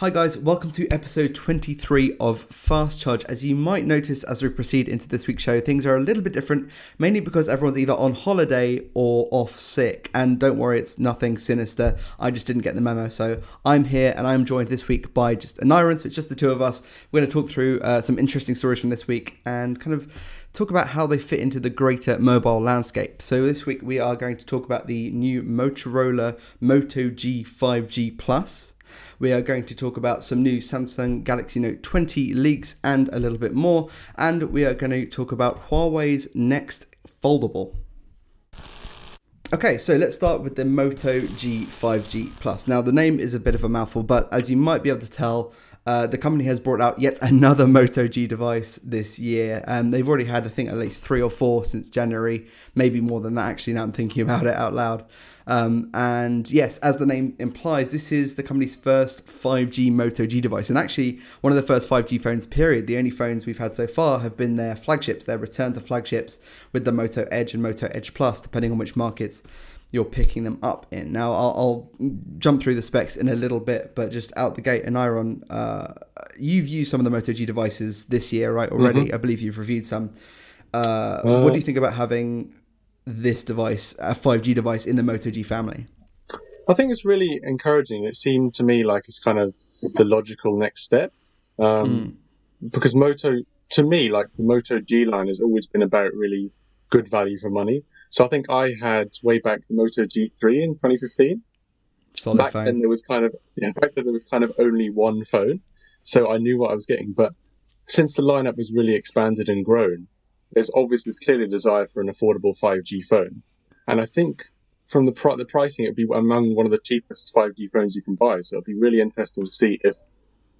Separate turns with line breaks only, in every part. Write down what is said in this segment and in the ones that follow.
Hi, guys, welcome to episode 23 of Fast Charge. As you might notice as we proceed into this week's show, things are a little bit different, mainly because everyone's either on holiday or off sick. And don't worry, it's nothing sinister. I just didn't get the memo. So I'm here and I'm joined this week by just Anyron. So it's just the two of us. We're going to talk through uh, some interesting stories from this week and kind of talk about how they fit into the greater mobile landscape. So this week we are going to talk about the new Motorola Moto G 5G Plus. We are going to talk about some new Samsung Galaxy Note 20 leaks and a little bit more. And we are going to talk about Huawei's next foldable. Okay, so let's start with the Moto G 5G Plus. Now, the name is a bit of a mouthful, but as you might be able to tell, uh, the company has brought out yet another Moto G device this year. Um, they've already had, I think, at least three or four since January, maybe more than that, actually, now I'm thinking about it out loud. Um, and yes, as the name implies, this is the company's first 5G Moto G device, and actually one of the first 5G phones. Period. The only phones we've had so far have been their flagships, their return to flagships with the Moto Edge and Moto Edge Plus, depending on which markets you're picking them up in. Now, I'll, I'll, jump through the specs in a little bit, but just out the gate, Anyron, uh, you've used some of the Moto G devices this year, right? Already, mm-hmm. I believe you've reviewed some. Uh, uh, what do you think about having this device, a 5G device in the Moto G family?
I think it's really encouraging. It seemed to me like it's kind of the logical next step. Um, mm. Because Moto, to me, like the Moto G line has always been about really good value for money. So I think I had way back the Moto G3 in 2015. Solid back phone. then there was kind of yeah, back then there was kind of only one phone, so I knew what I was getting. But since the lineup has really expanded and grown, there's obviously clearly a desire for an affordable 5G phone. And I think from the, pr- the pricing, it'd be among one of the cheapest 5G phones you can buy. So it'll be really interesting to see if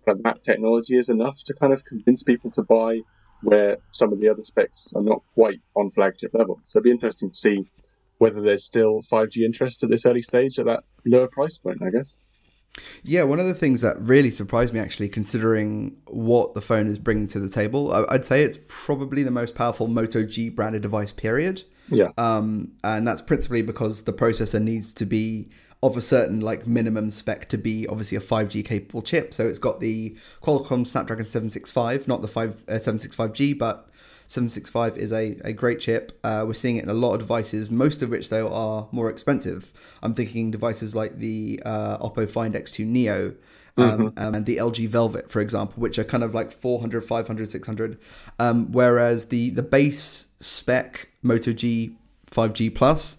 that technology is enough to kind of convince people to buy where some of the other specs are not quite on flagship level. So it'd be interesting to see whether there's still 5G interest at this early stage at that lower price point, I guess.
Yeah, one of the things that really surprised me, actually, considering what the phone is bringing to the table, I'd say it's probably the most powerful Moto G branded device, period.
Yeah.
Um, and that's principally because the processor needs to be of a certain like minimum spec to be obviously a 5G capable chip. So it's got the Qualcomm Snapdragon 765, not the 5 uh, 765G, but 765 is a, a great chip. Uh, we're seeing it in a lot of devices, most of which, though, are more expensive. I'm thinking devices like the uh, Oppo Find X2 Neo um, mm-hmm. um, and the LG Velvet, for example, which are kind of like 400, 500, 600. Um, whereas the, the base spec Moto G 5G Plus,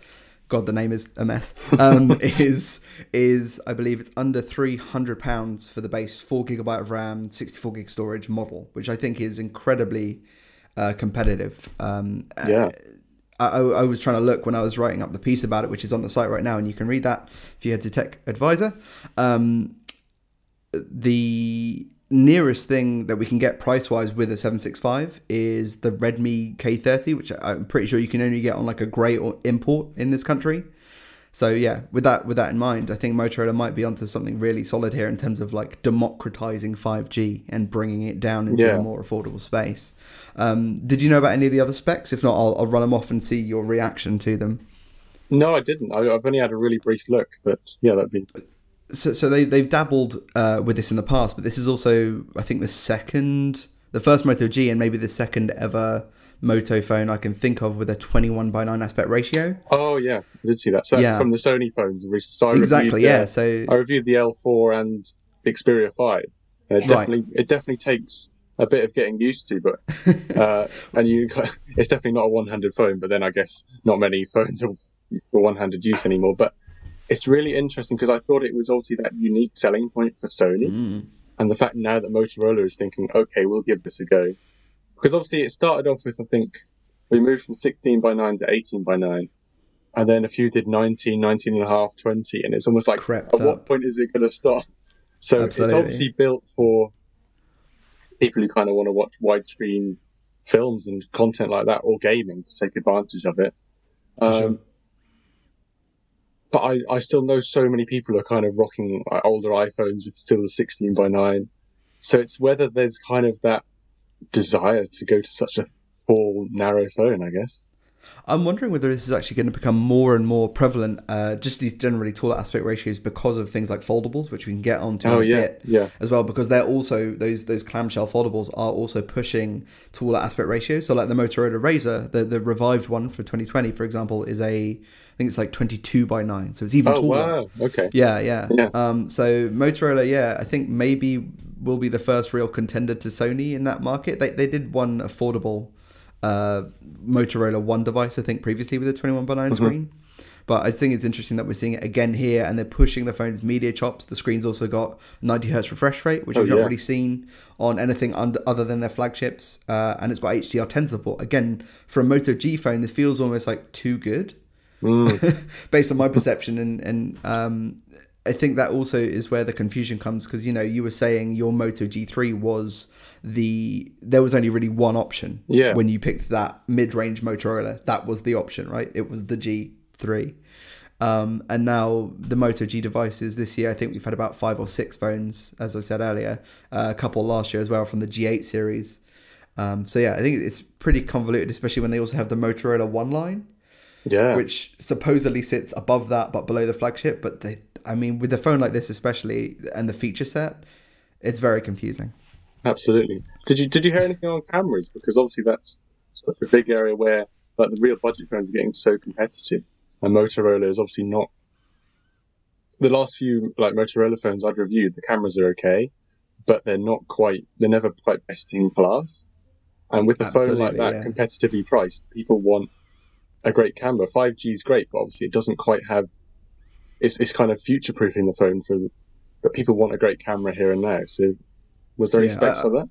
God, the name is a mess. Um, is is I believe it's under three hundred pounds for the base four gigabyte of RAM, sixty four gig storage model, which I think is incredibly uh, competitive. Um,
yeah.
I, I, was trying to look when I was writing up the piece about it, which is on the site right now, and you can read that if you head to Tech Advisor. Um, the nearest thing that we can get price wise with a 765 is the Redmi K30, which I'm pretty sure you can only get on like a grey or import in this country. So yeah, with that with that in mind, I think Motorola might be onto something really solid here in terms of like democratizing 5G and bringing it down into yeah. a more affordable space. Um, did you know about any of the other specs? If not, I'll, I'll run them off and see your reaction to them.
No, I didn't. I, have only had a really brief look, but yeah, that'd be.
So, so they they've dabbled uh, with this in the past, but this is also, I think, the second, the first Moto G, and maybe the second ever Moto phone I can think of with a 21 by 9 aspect ratio.
Oh yeah, I did see that. So yeah. from the Sony phones. So
exactly, yeah. So
I reviewed the L4 and the Xperia 5. And it definitely right. it definitely takes a bit of getting used to, but uh, and you it's definitely not a one-handed phone. But then I guess not many phones are for one-handed use anymore. But it's really interesting because I thought it was obviously that unique selling point for Sony, mm. and the fact now that Motorola is thinking, okay, we'll give this a go because obviously it started off with I think we moved from 16 by 9 to 18 by 9 and then a few did 19 19 and a half 20 and it's almost like Crept at up. what point is it going to stop so Absolutely. it's obviously built for people who kind of want to watch widescreen films and content like that or gaming to take advantage of it um, sure. But I, I still know so many people are kind of rocking uh, older iPhones with still the 16 by 9 so it's whether there's kind of that desire to go to such a small, narrow phone, I guess.
I'm wondering whether this is actually going to become more and more prevalent, uh, just these generally taller aspect ratios because of things like foldables, which we can get onto
oh,
a
yeah,
bit
yeah.
as well, because they're also those those clamshell foldables are also pushing taller aspect ratios. So like the Motorola Razr, the the revived one for 2020, for example, is a I think it's like 22 by 9, so it's even
Oh
taller.
wow. Okay.
Yeah, yeah.
Yeah.
Um, so Motorola, yeah, I think maybe will be the first real contender to Sony in that market. They they did one affordable uh, Motorola One device, I think, previously with a 21 by 9 screen. But I think it's interesting that we're seeing it again here, and they're pushing the phone's media chops. The screen's also got 90 hertz refresh rate, which
Oh,
we've not really seen on anything under, other than their flagships. Uh, and it's got HDR10 support. Again, for a Moto G phone, this feels almost like too good based on my perception and and um I think that also is where the confusion comes because you know you were saying your Moto G3 was the there was only really one option
Yeah.
when you picked that mid-range Motorola that was the option right it was the G3 um, and now the Moto G devices this year I think we've had about five or six phones as I said earlier uh, a couple last year as well from the G8 series um, so yeah I think it's pretty convoluted especially when they also have the Motorola One line
Yeah.
which supposedly sits above that but below the flagship. But they, I mean, with a phone like this, especially and the feature set, it's very confusing.
Absolutely. Did you did you hear anything on cameras? Because obviously that's such a big area where like the real budget phones are getting so competitive, and Motorola is obviously not. The last few like Motorola phones I'd reviewed, the cameras are okay, but they're not quite. They're never quite best in class. And with a phone like that,
yeah.
competitively priced, people want a great camera. Five G is great, but obviously it doesn't quite have. It's it's kind of future proofing the phone for, but people want a great camera here and now. So, was there any
Yeah,
specs
I-
for that?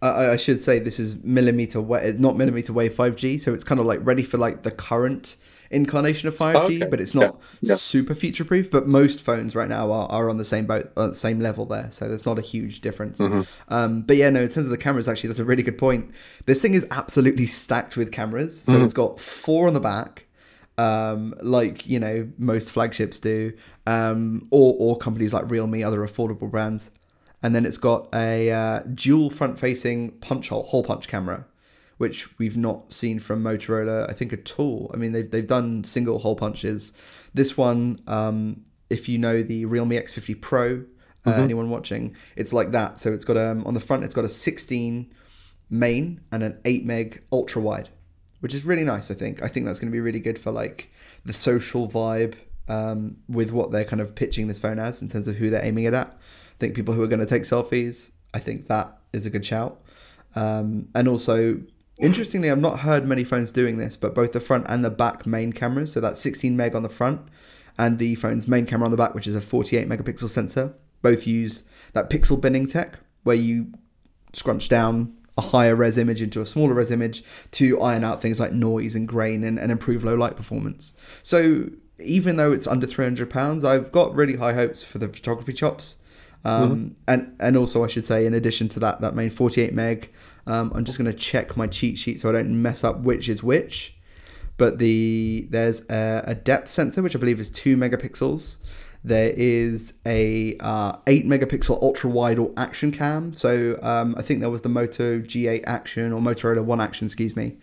I, I should say this is millimeter wave, not millimeter wave 5G, so it's kind of like ready for like the current incarnation of 5G,
Okay,
but it's not
yeah, yeah.
super future proof. But most phones right now are, are on the same boat, on the same level there, so there's not a huge difference.
Mm-hmm.
Um, but yeah, no, in terms of the cameras, actually, that's a really good point. This thing is absolutely stacked with cameras, so
Mm-hmm.
it's got four on the back. Um, like you know most flagships do, um, or or companies like Realme, other affordable brands, and then it's got a uh, dual front-facing punch hole hole punch camera, which we've not seen from Motorola, I think at all. I mean, they've they've done single hole punches. This one, um, if you know the Realme X50 Pro, uh, anyone watching, it's like that. So it's got um on the front, it's got a 16 main and an 8 meg ultra wide, which is really nice. I think. I think that's going to be really good for like the social vibe um, with what they're kind of pitching this phone as in terms of who they're aiming it at. Think people who are going to take selfies. I think that is a good shout. Um, and also, interestingly, I've not heard many phones doing this, but both the front and the back main cameras, so that's 16 meg on the front, and the phone's main camera on the back, which is a 48 megapixel sensor, both use that pixel binning tech, where you scrunch down a higher res image into a smaller res image to iron out things like noise and grain and, and improve low light performance. So even though it's under 300 pounds, I've got really high hopes for the photography chops. Um, and and also I should say in addition to that that main 48 meg um, I'm just going to check my cheat sheet so I don't mess up which is which. But the there's a, a depth sensor which I believe is 2 megapixels. There is a uh, 8 megapixel ultra wide or action cam. So um, I think there was the Moto G8 action or Motorola 1 action excuse me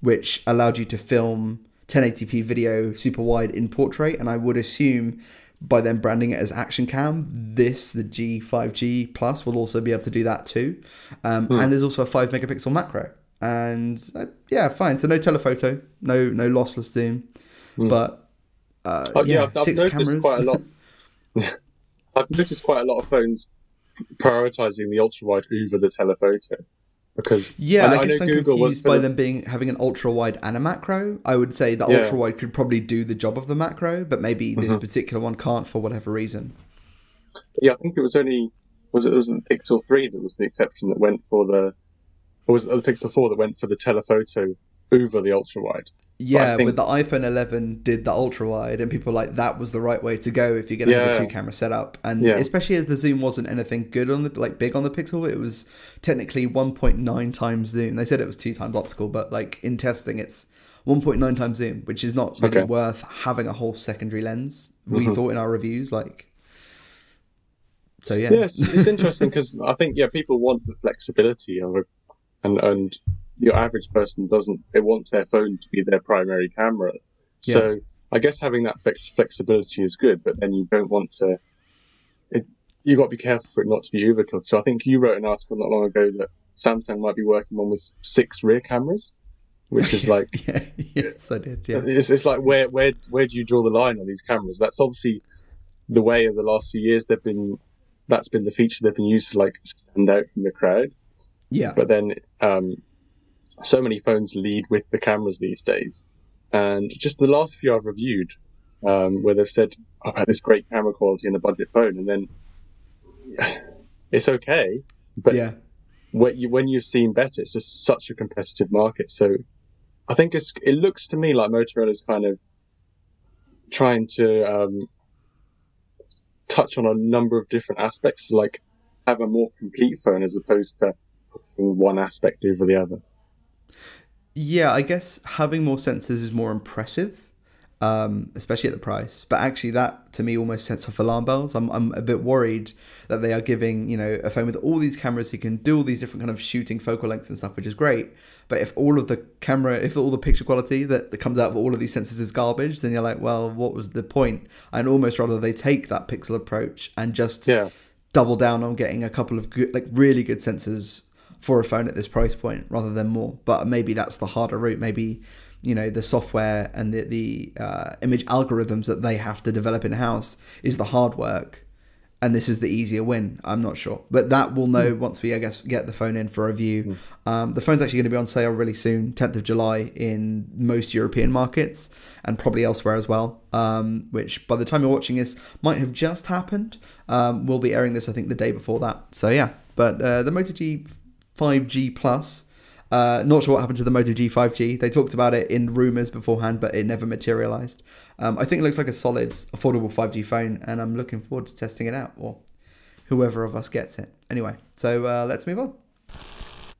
which allowed you to film 1080p video super wide in portrait. And I would assume by then branding it as action cam this the g5g plus will also be able to do that too. Um, and there's also a 5 megapixel macro. And uh, yeah fine. So no telephoto no no lossless zoom. But uh,
Oh,
yeah,
I've, I've noticed
cameras
quite a lot. I've noticed quite a lot of phones prioritizing the ultra wide over the telephoto because
yeah
I,
i, guess i'm
Google
confused by them being having an ultra wide and a macro i would say the
Yeah.
ultra wide could probably do the job of the macro but maybe this
Mm-hmm.
particular one can't for whatever reason
Yeah, I think it was only was it, it was the Pixel three that was the exception that went for the, or was it the Pixel four that went for the telephoto over the ultra wide?
Yeah,
think-
with the iPhone 11 did the ultra wide, and people like that was the right way to go if you're gonna have a two camera setup, and
Yeah.
especially as the zoom wasn't anything good on the like big on the Pixel, it was technically 1.9 times zoom. They said it was two times optical, but like in testing, it's 1.9 times zoom, which is not really
Okay.
worth having a whole secondary lens. We
Mhm.
thought in our reviews, like. So yeah,
Yeah, it's, it's interesting because I think yeah people want the flexibility of a, and and your average person doesn't. It wants their phone to be their primary camera. Yeah. So I guess having that flexibility is good, but then you don't want to. It, you got to be careful for it not to be overkill. So I think you wrote an article not long ago that Samsung might be working on with six rear cameras, which is like
yeah, yes, I did. Yeah,
it's, it's like where where where do you draw the line on these cameras? That's obviously the way of the last few years. They've been that's been the feature they've been used to like stand out from the crowd.
Yeah,
but then um, so many phones lead with the cameras these days and just the last few I've reviewed, um, where they've said, I've had this great camera quality in a budget phone, and then it's okay. But yeah. when, you, when you've seen better, it's just such a competitive market. So I think it's, it looks to me like Motorola's kind of trying to um, touch on a number of different aspects, like have a more complete phone as opposed to one aspect over the other.
Yeah, I guess having more sensors is more impressive, um, especially at the price. But actually, that to me almost sets off alarm bells. I'm, I'm a bit worried that they are giving you know a phone with all these cameras who can do all these different kind of shooting focal lengths and stuff, which is great. But if all of the camera, if all the picture quality that, that comes out of all of these sensors is garbage, then you're like, well, what was the point? I'd almost rather they take that pixel approach and just
yeah.
double down on getting a couple of good, like really good sensors for a phone at this price point rather than more. But maybe that's the harder route. Maybe you know the software and the the uh, image algorithms that they have to develop in house is the hard work, and this is the easier win. I'm not sure, but that we'll know mm. once we I guess get the phone in for review. Mm. Um, the phone's actually going to be on sale really soon, 10th of July in most European markets and probably elsewhere as well. Um, which by the time you're watching this might have just happened. Um, we'll be airing this I think the day before that. So yeah, but uh, the Moto G 5G Plus. Uh, not sure what happened to the Moto G 5G. They talked about it in rumors beforehand, but it never materialized. Um, I think it looks like a solid, affordable 5G phone, and I'm looking forward to testing it out, or whoever of us gets it. Anyway, so uh, let's move on.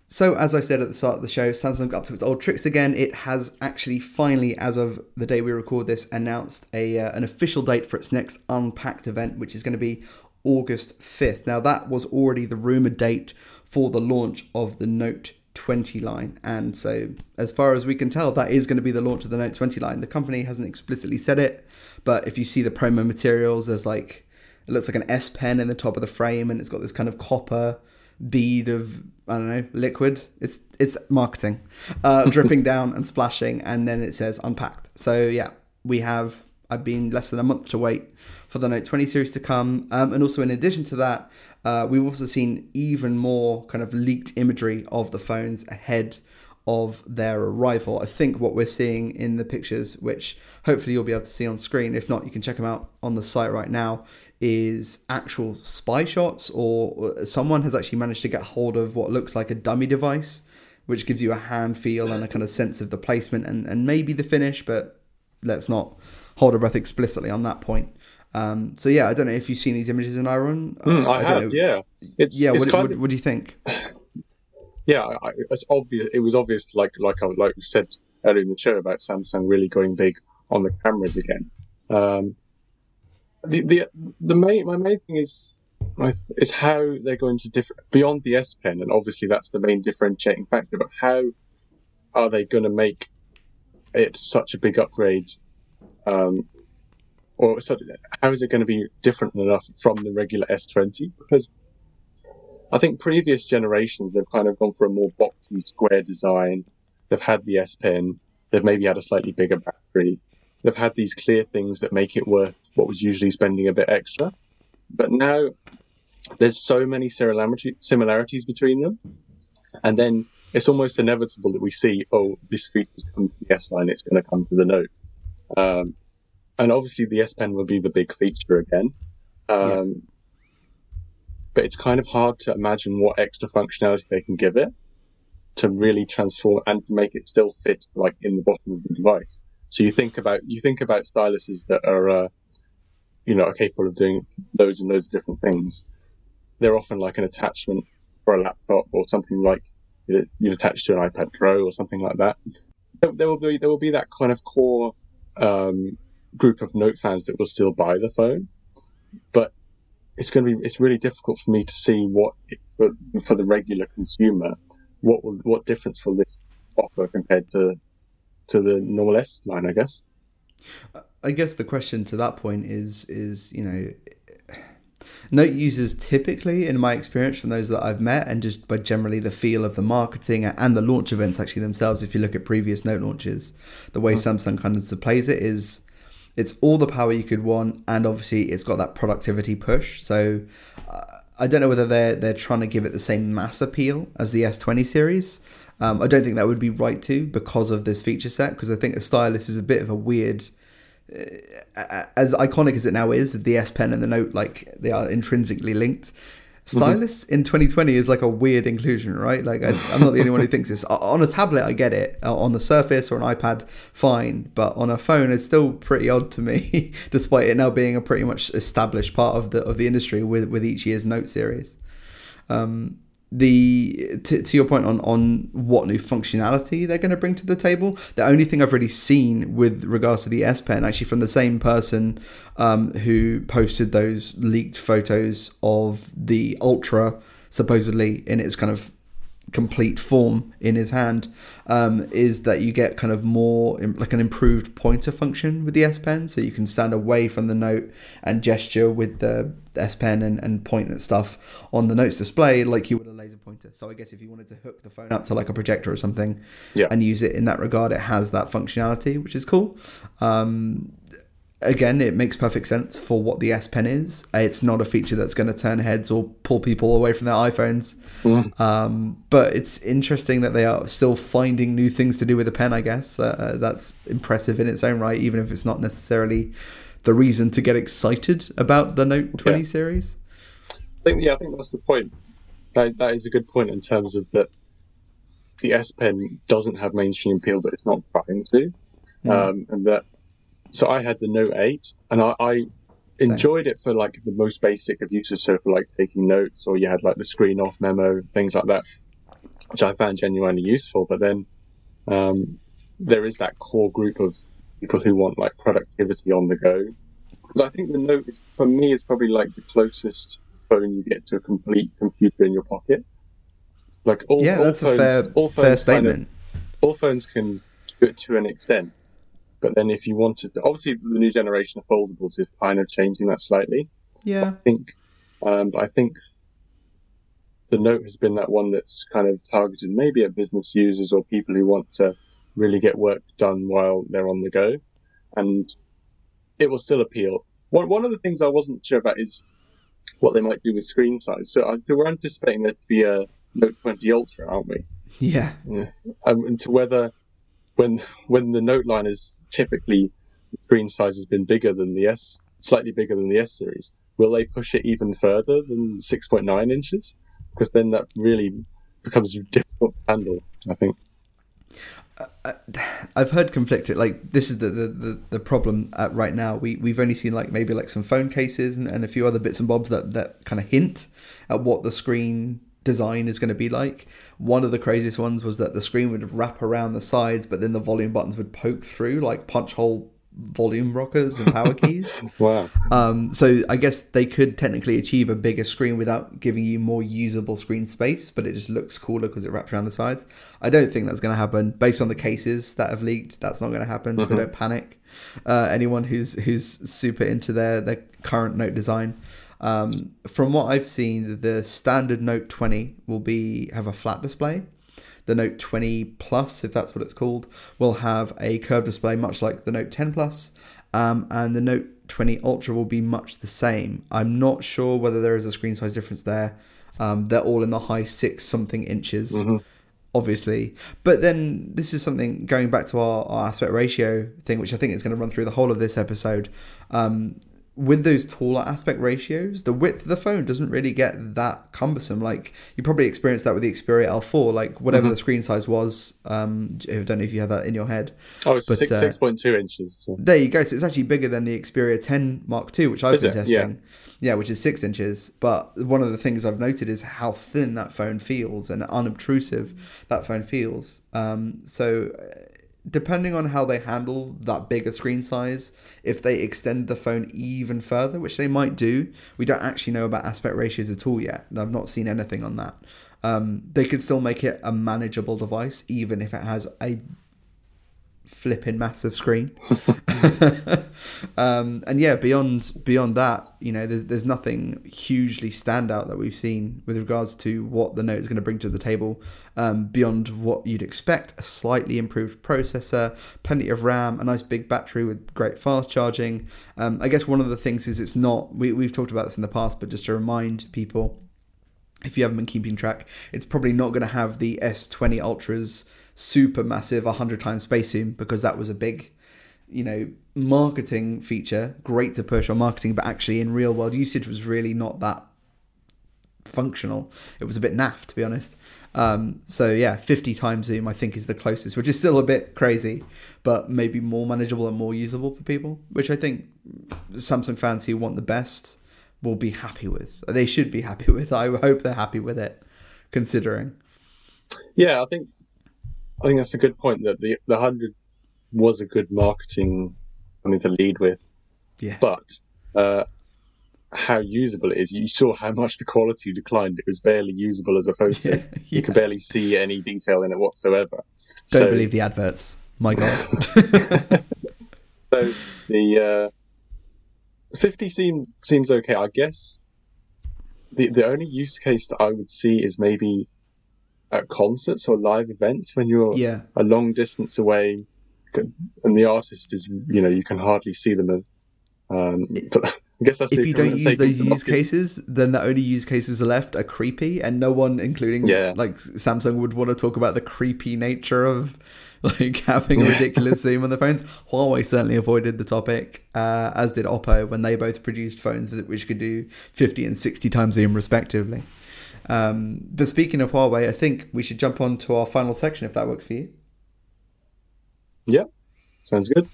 So, as I said at the start of the show, Samsung got up to its old tricks again. It has actually finally, as of the day we record this, announced a uh, an official date for its next Unpacked event, which is going to be August 5th. Now, that was already the rumored date for the launch of the Note 20 line. And so, as far as we can tell, that is going to be the launch of the Note 20 line. The company hasn't explicitly said it, but if you see the promo materials, there's like, it looks like an S Pen in the top of the frame and it's got this kind of copper bead of I don't know liquid. It's it's marketing, uh, dripping down and splashing, and then it says unpacked. So yeah, we have. I've been less than a month to wait for the Note 20 series to come, um, and also in addition to that, uh, we've also seen even more kind of leaked imagery of the phones ahead of their arrival. I think what we're seeing in the pictures, which hopefully you'll be able to see on screen, if not, you can check them out on the site right now, is actual spy shots, or someone has actually managed to get hold of what looks like a dummy device, which gives you a hand feel and a kind of sense of the placement and, and maybe the finish, but let's not hold our breath explicitly on that point. Um, so yeah, I don't know if you've seen these images Anyron.
Mm, I, I have. Know. Yeah.
It's yeah. It's what, what, what, do you think?
Yeah, I, it's obvious. It was obvious, like like I like you said earlier in the show about Samsung really going big on the cameras again. Um, the the the main my main thing is is how they're going to differ beyond the S Pen, and obviously that's the main differentiating factor. But how are they going to make it such a big upgrade um, or so how is it going to be different enough from the regular S20? Because I think previous generations they've kind of gone for a more boxy square design. They've had the S Pen. They've maybe had a slightly bigger battery. They've had these clear things that make it worth what was usually spending a bit extra. But now there's so many similarities between them, and then it's almost inevitable that we see, oh, this feature's come to the S line, it's going to come to the Note. Um, and obviously the S Pen will be the big feature again. Um, yeah. But it's kind of hard to imagine what extra functionality they can give it to really transform and make it still fit like in the bottom of the device. So you think about you think about styluses that are uh, you know are capable of doing loads and loads of different things. They're often like an attachment for a laptop or something like you attach to an iPad Pro or something like that. There will be there will be that kind of core um, group of Note fans that will still buy the phone, but it's going to be it's really difficult for me to see what for for the regular consumer what will, what difference will this offer compared to to the normal S line? I guess.
I guess the question to that point is is you know Note users typically, in my experience from those that I've met, and just by generally the feel of the marketing and the launch events actually themselves, if you look at previous Note launches, the way mm-hmm. Samsung kind of displays it is it's all the power you could want, and obviously it's got that productivity push. So uh, I don't know whether they're they're trying to give it the same mass appeal as the S20 series. Um, I don't think that would be right to because of this feature set, because I think the stylus is a bit of a weird uh, as iconic as it now is, the S Pen and the Note, like they are intrinsically linked. Stylus in 2020 is like a weird inclusion, right? Like I, am not the only one who thinks this. On a tablet, I get it. On the Surface or an iPad, fine. But on a phone, it's still pretty odd to me, despite it now being a pretty much established part of the of the industry with with each year's Note series. Um, the to, to your point on on what new functionality they're going to bring to the table the only thing i've really seen with regards to the s pen actually from the same person um, who posted those leaked photos of the ultra supposedly in its kind of complete form in his hand um, is that you get kind of more like an improved pointer function with the S Pen. So you can stand away from the note and gesture with the S Pen and, and point at stuff on the notes display like you would a laser pointer. So I guess if you wanted to hook the phone up to like a projector or something yeah. and use it in that regard, it has that functionality, which is cool. Um, again, it makes perfect sense for what the S Pen is. It's not a feature that's going to turn heads or pull people away from their iPhones. Mm. Um, but it's interesting that they are still finding new things to do with the pen. I guess uh, uh that's impressive in its own right, even if it's not necessarily the reason to get excited about the Note 20 yeah. series.
I think yeah, I think that's the point. That that is a good point in terms of that. The S Pen doesn't have mainstream appeal, but it's not trying to, mm. um, and that so I had the Note 8 and I, I enjoyed it for like the most basic of uses. So for like taking notes or you had like the screen off memo, things like that, which I found genuinely useful. But then um, there is that core group of people who want like productivity on the go. Because I think the Note is, for me is probably like the closest phone you get to a complete computer in your pocket. Like all,
yeah,
all
that's
phones,
a fair, all fair statement. Kind
of, all phones can do it to an extent, but then if you wanted to, obviously the new generation of foldables is kind of changing that slightly.
Yeah.
I think, um, but I think the Note has been that one that's kind of targeted maybe at business users or people who want to really get work done while they're on the go. And it will still appeal. One, one of the things I wasn't sure about is what they might do with screen size. So, I, so we're anticipating there to be a Note 20 Ultra, aren't we?
Yeah.
yeah. Um, and to whether when when the note line is typically the screen size has been bigger than the S, slightly bigger than the S series, will they push it even further than 6.9 inches? Because then that really becomes difficult to handle. I think.
Uh, I've heard conflicted. Like this is the the, the, the problem right now. We we've only seen like maybe like some phone cases and, and a few other bits and bobs that that kind of hint at what the screen design is going to be like. One of the craziest ones was that the screen would wrap around the sides, but then the volume buttons would poke through like punch hole volume rockers and power keys.
wow.
Um, so I guess they could technically achieve a bigger screen without giving you more usable screen space, but it just looks cooler because it wraps around the sides. I don't think that's going to happen based on the cases that have leaked. That's not going to happen. Mm-hmm. So don't panic. Uh, anyone who's who's super into their their current note design. Um, from what I've seen, the standard Note 20 will be have a flat display. The Note 20 Plus, if that's what it's called, will have a curved display, much like the Note 10 Plus, um, and the Note 20 Ultra will be much the same. I'm not sure whether there is a screen size difference there. Um, they're all in the high six something inches. Mm-hmm obviously. But then this is something going back to our, our, aspect ratio thing, which I think is going to run through the whole of this episode. Um, with those taller aspect ratios, the width of the phone doesn't really get that cumbersome. Like you probably experienced that with the Xperia L4, like whatever mm-hmm. the screen size was. Um, I don't know if you have that in your head.
Oh, it's but, six uh, six point two inches. So.
There you go. So it's actually bigger than the Xperia 10 Mark II, which I've is been it? testing. Yeah. yeah, which is six inches. But one of the things I've noted is how thin that phone feels and unobtrusive that phone feels. Um, so depending on how they handle that bigger screen size, if they extend the phone even further, which they might do, we don't actually know about aspect ratios at all yet. And I've not seen anything on that. um, they could still make it a manageable device, even if it has a flipping massive screen. um, and yeah, beyond beyond that, you know, there's there's nothing hugely standout that we've seen with regards to what the Note is going to bring to the table. Um, beyond what you'd expect, a slightly improved processor, plenty of RAM, a nice big battery with great fast charging. Um, I guess one of the things is it's not. We we've talked about this in the past, but just to remind people. If you haven't been keeping track, it's probably not going to have the S20 Ultras super massive 100 times space zoom because that was a big you know marketing feature great to push on marketing but actually in real world usage was really not that functional. It was a bit naff to be honest. Um, so yeah 50 times zoom i think is the closest which is still a bit crazy but maybe more manageable and more usable for people which i think samsung fans who want the best will be happy with. They should be happy with. I hope they're happy with it considering.
Yeah i think I think that's a good point. That the the hundred was a good marketing something to lead with.
Yeah.
But uh, how usable it is, you saw how much the quality declined. It was barely usable as a photo. Yeah. You could barely see any detail in it whatsoever.
Don't so, believe the adverts. My God.
so the uh, 50 seem, seems okay. I guess the the only use case that I would see is maybe at concerts or live events when you're
yeah.
a long distance away and the artist is you know you can hardly see them um, but I guess that's
if you don't use those use cases, then the only use cases left are creepy, and no one, including
yeah.
like Samsung, would want to talk about the creepy nature of like having a ridiculous zoom on the phones. Huawei certainly avoided the topic, uh, as did Oppo when they both produced phones which could do 50 and 60 times zoom respectively. Um, but speaking of Huawei, I think we should jump on to our final section if that works for you.
Yeah, sounds good.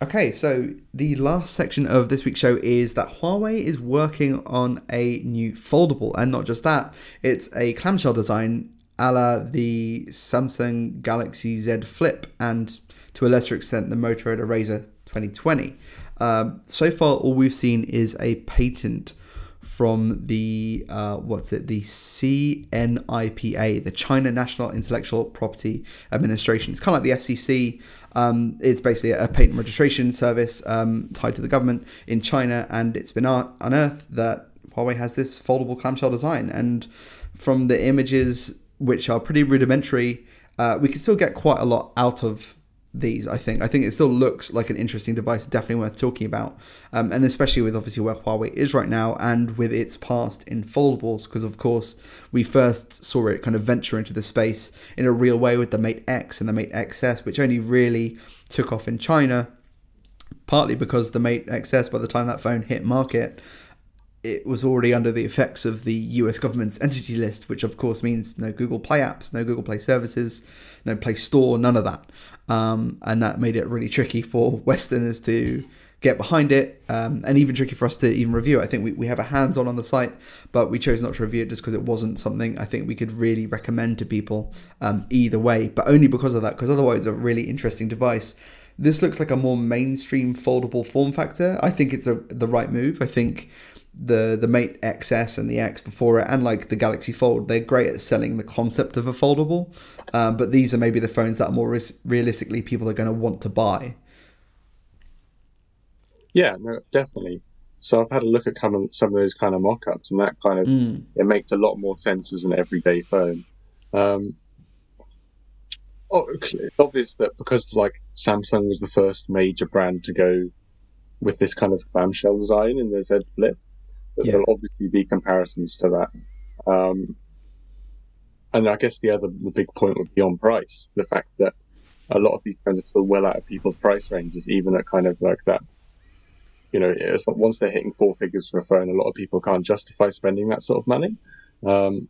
Okay, so the last section of this week's show is that Huawei is working on a new foldable, and not just that, it's a clamshell design a la the Samsung Galaxy Z Flip and to a lesser extent the Motorola Razr 2020. Um, so far, all we've seen is a patent from the uh, what's it the CNIPA, the China National Intellectual Property Administration. It's kind of like the FCC. Um, it's basically a patent registration service um, tied to the government in China, and it's been unearthed that Huawei has this foldable clamshell design. And from the images, which are pretty rudimentary, uh, we can still get quite a lot out of these. I think. I think it still looks like an interesting device, definitely worth talking about, um, and especially with obviously where Huawei is right now and with its past in foldables, because of course we first saw it kind of venture into the space in a real way with the Mate X and the Mate XS, which only really took off in China, partly because the Mate XS by the time that phone hit market it was already under the effects of the US government's entity list, which of course means no Google Play apps, no Google Play services, no Play Store, none of that um, and that made it really tricky for Westerners to get behind it, um, and even tricky for us to even review it. I think we, we have a hands on on the site, but we chose not to review it just because it wasn't something I think we could really recommend to people um, either way, but only because of that, because otherwise, a really interesting device. This looks like a more mainstream foldable form factor. I think it's a the right move. I think the the Mate XS and the X before it, and like the Galaxy Fold, they're great at selling the concept of a foldable. Um, but these are maybe the phones that are more realistically people are going to want to buy.
Yeah, no, definitely. So I've had a look at kind of some of those kind of mock-ups, and that kind of mm. it makes a lot more sense as an everyday phone. Um, it's obvious that because like Samsung was the first major brand to go with this kind of clamshell design in the Z Flip, yeah. There'll obviously be comparisons to that. Um, and I guess the other the big point would be on price. The fact that a lot of these phones are still well out of people's price ranges, even at kind of like that. You know, it's like once they're hitting four figures for a phone, a lot of people can't justify spending that sort of money. Um,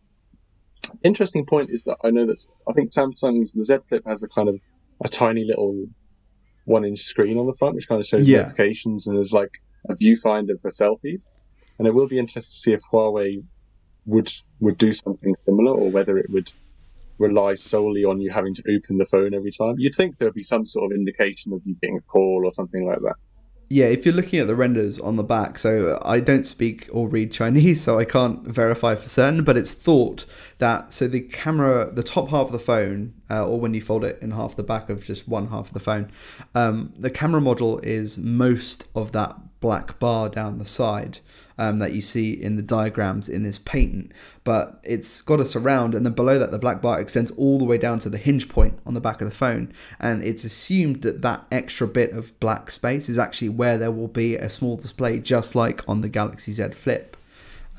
interesting point is that I know that I think Samsung's the Z Flip has a kind of a tiny little one inch screen on the front, which kind of shows yeah. notifications and there's like a viewfinder for selfies and it will be interesting to see if Huawei would would do something similar, or whether it would rely solely on you having to open the phone every time. You'd think there'd be some sort of indication of you getting a call or something like that.
yeah, if you're looking at the renders on the back, so I don't speak or read Chinese, so I can't verify for certain, but it's thought that so the camera, the top half of the phone, uh, or when you fold it in half, the back of just one half of the phone, um, the camera module is most of that black bar down the side um, that you see in the diagrams in this patent. But it's got a surround, and then below that, the black bar extends all the way down to the hinge point on the back of the phone. And it's assumed that that extra bit of black space is actually where there will be a small display, just like on the Galaxy Z Flip.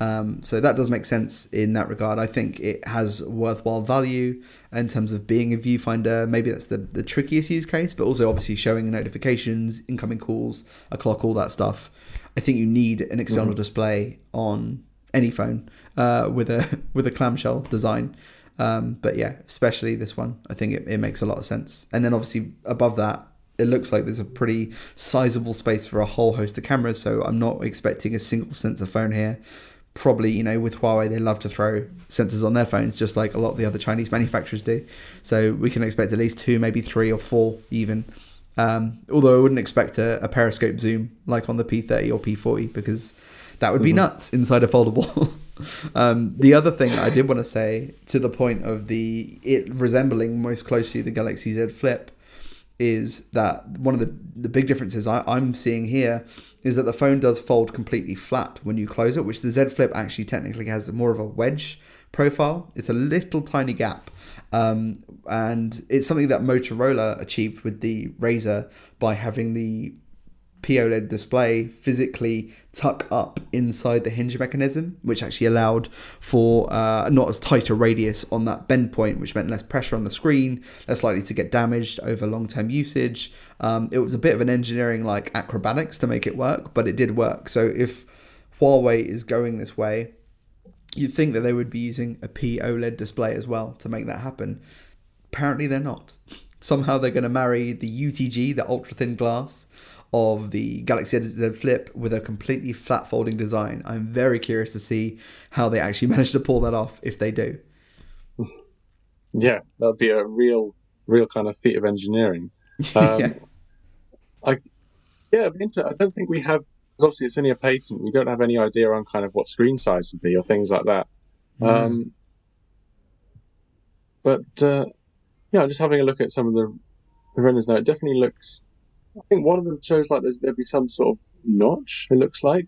Um, so that does make sense in that regard. I think it has worthwhile value in terms of being a viewfinder. Maybe that's the, the trickiest use case, but also obviously showing notifications, incoming calls, a clock, all that stuff. I think you need an external mm-hmm. display on any phone uh, with a with a clamshell design. Um, but yeah, especially this one, I think it, it makes a lot of sense. And then obviously above that, it looks like there's a pretty sizable space for a whole host of cameras. So I'm not expecting a single sensor phone here. Probably, you know, with Huawei, they love to throw sensors on their phones, just like a lot of the other Chinese manufacturers do. So we can expect at least two, maybe three or four, even. Um, although I wouldn't expect a, a, periscope zoom like on the P30 or P40 because that would be mm-hmm. nuts inside a foldable. um, the other thing I did want to say to the point of the it resembling most closely the Galaxy Z Flip is that one of the, the big differences I, I'm seeing here is that the phone does fold completely flat when you close it, which the Z Flip actually technically has more of a wedge profile. It's a little tiny gap um, and it's something that Motorola achieved with the Razr by having the POLED display physically tuck up inside the hinge mechanism, which actually allowed for uh, not as tight a radius on that bend point, which meant less pressure on the screen, less likely to get damaged over long term usage. Um, it was a bit of an engineering like acrobatics to make it work, but it did work. So if Huawei is going this way, you'd think that they would be using a POLED display as well to make that happen. Apparently, they're not. Somehow, they're going to marry the UTG, the ultra thin glass of the Galaxy Z Flip, with a completely flat folding design. I'm very curious to see how they actually manage to pull that off if they do.
Yeah, that'd be a real, real kind of feat of engineering. Um, yeah. I, yeah, I don't think we have obviously it's only a patent. We don't have any idea on kind of what screen size would be or things like that. Mm. Um, but uh, yeah, just having a look at some of the, the renders now, it definitely looks. I think one of them shows like there's there'd be some sort of notch. It looks like.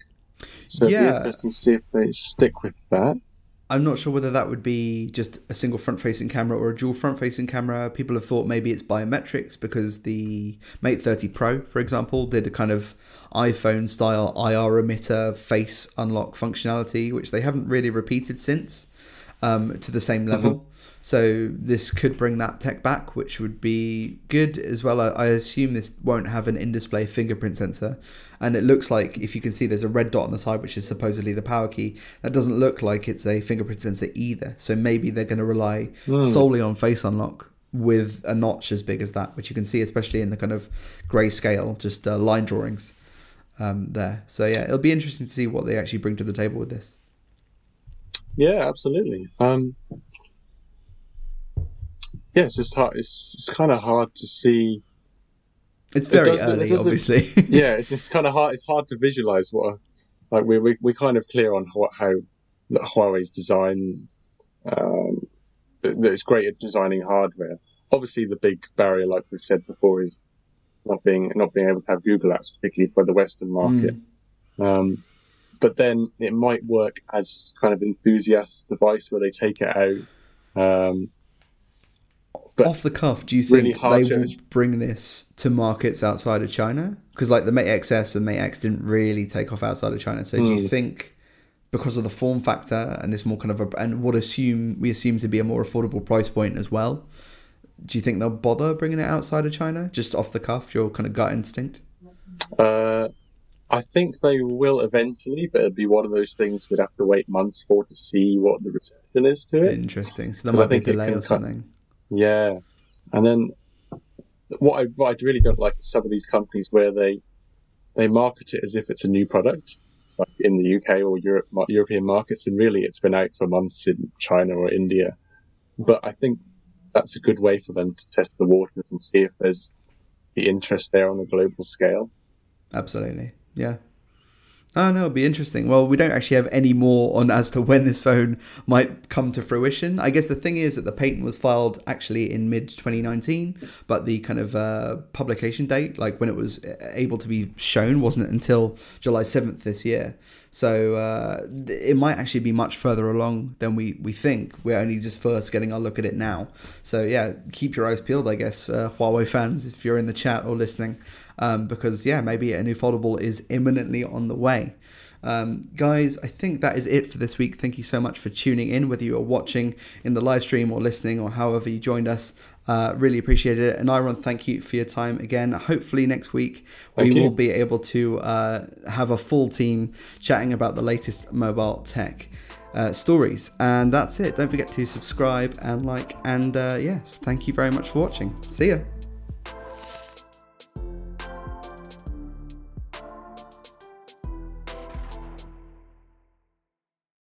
So yeah. it'd be interesting to see if they stick with that.
I'm not sure whether that would be just a single front facing camera or a dual front facing camera. People have thought maybe it's biometrics because the Mate 30 Pro, for example, did a kind of iPhone style IR emitter face unlock functionality, which they haven't really repeated since um, to the same level. So this could bring that tech back, which would be good as well. I, I assume this won't have an in-display fingerprint sensor, and it looks like if you can see, there's a red dot on the side, which is supposedly the power key. That doesn't look like it's a fingerprint sensor either. So maybe they're going to rely mm. solely on face unlock with a notch as big as that, which you can see, especially in the kind of grayscale, just uh, line drawings um, there. So yeah, it'll be interesting to see what they actually bring to the table with this.
Yeah, absolutely. Um, yeah, it's just hard. It's, it's kind of hard to see.
It's very it does, early, it obviously.
yeah, it's just kind of hard. It's hard to visualize what, like we we we kind of clear on what, how Huawei's design. Um, that it's great at designing hardware. Obviously, the big barrier, like we've said before, is not being not being able to have Google Apps, particularly for the Western market. Mm. Um, but then it might work as kind of enthusiast device where they take it out. Um,
but off the cuff, do you think really they will bring this to markets outside of China? Because like the Mate XS and Mate X didn't really take off outside of China. So mm. do you hmm. think because of the form factor and this more kind of a, and what assume we assume to be a more affordable price point as well? Do you think they'll bother bringing it outside of China just off the cuff? Your kind of gut instinct?
Uh, I think they will eventually, but it'd be one of those things we'd have to wait months for to see what the reception is to it.
Interesting. So there might be a delay or something.
Yeah, and then what I what I really don't like is some of these companies where they they market it as if it's a new product, like in the UK or Europe European markets, and really it's been out for months in China or India. But I think that's a good way for them to test the waters and see if there's the interest there on a global scale.
Absolutely. Yeah. Oh no, it'll be interesting. Well, we don't actually have any more on as to when this phone might come to fruition. I guess the thing is that the patent was filed actually in mid 2019, but the kind of uh, publication date, like when it was able to be shown, wasn't until July 7th this year. So uh, it might actually be much further along than we, we think. We're only just first getting our look at it now. So yeah, keep your eyes peeled, I guess, uh, Huawei fans, if you're in the chat or listening um, because yeah, maybe a new foldable is imminently on the way. Um, guys, I think that is it for this week. Thank you so much for tuning in, whether you are watching in the live stream or listening or however you joined us. Uh, really appreciate it. And Anyron, thank you for your time again. Hopefully, next week thank we you. will be able to uh, have a full team chatting about the latest mobile tech. Uh, stories and that's it don't forget to subscribe and like and uh, yes thank you very much for watching see ya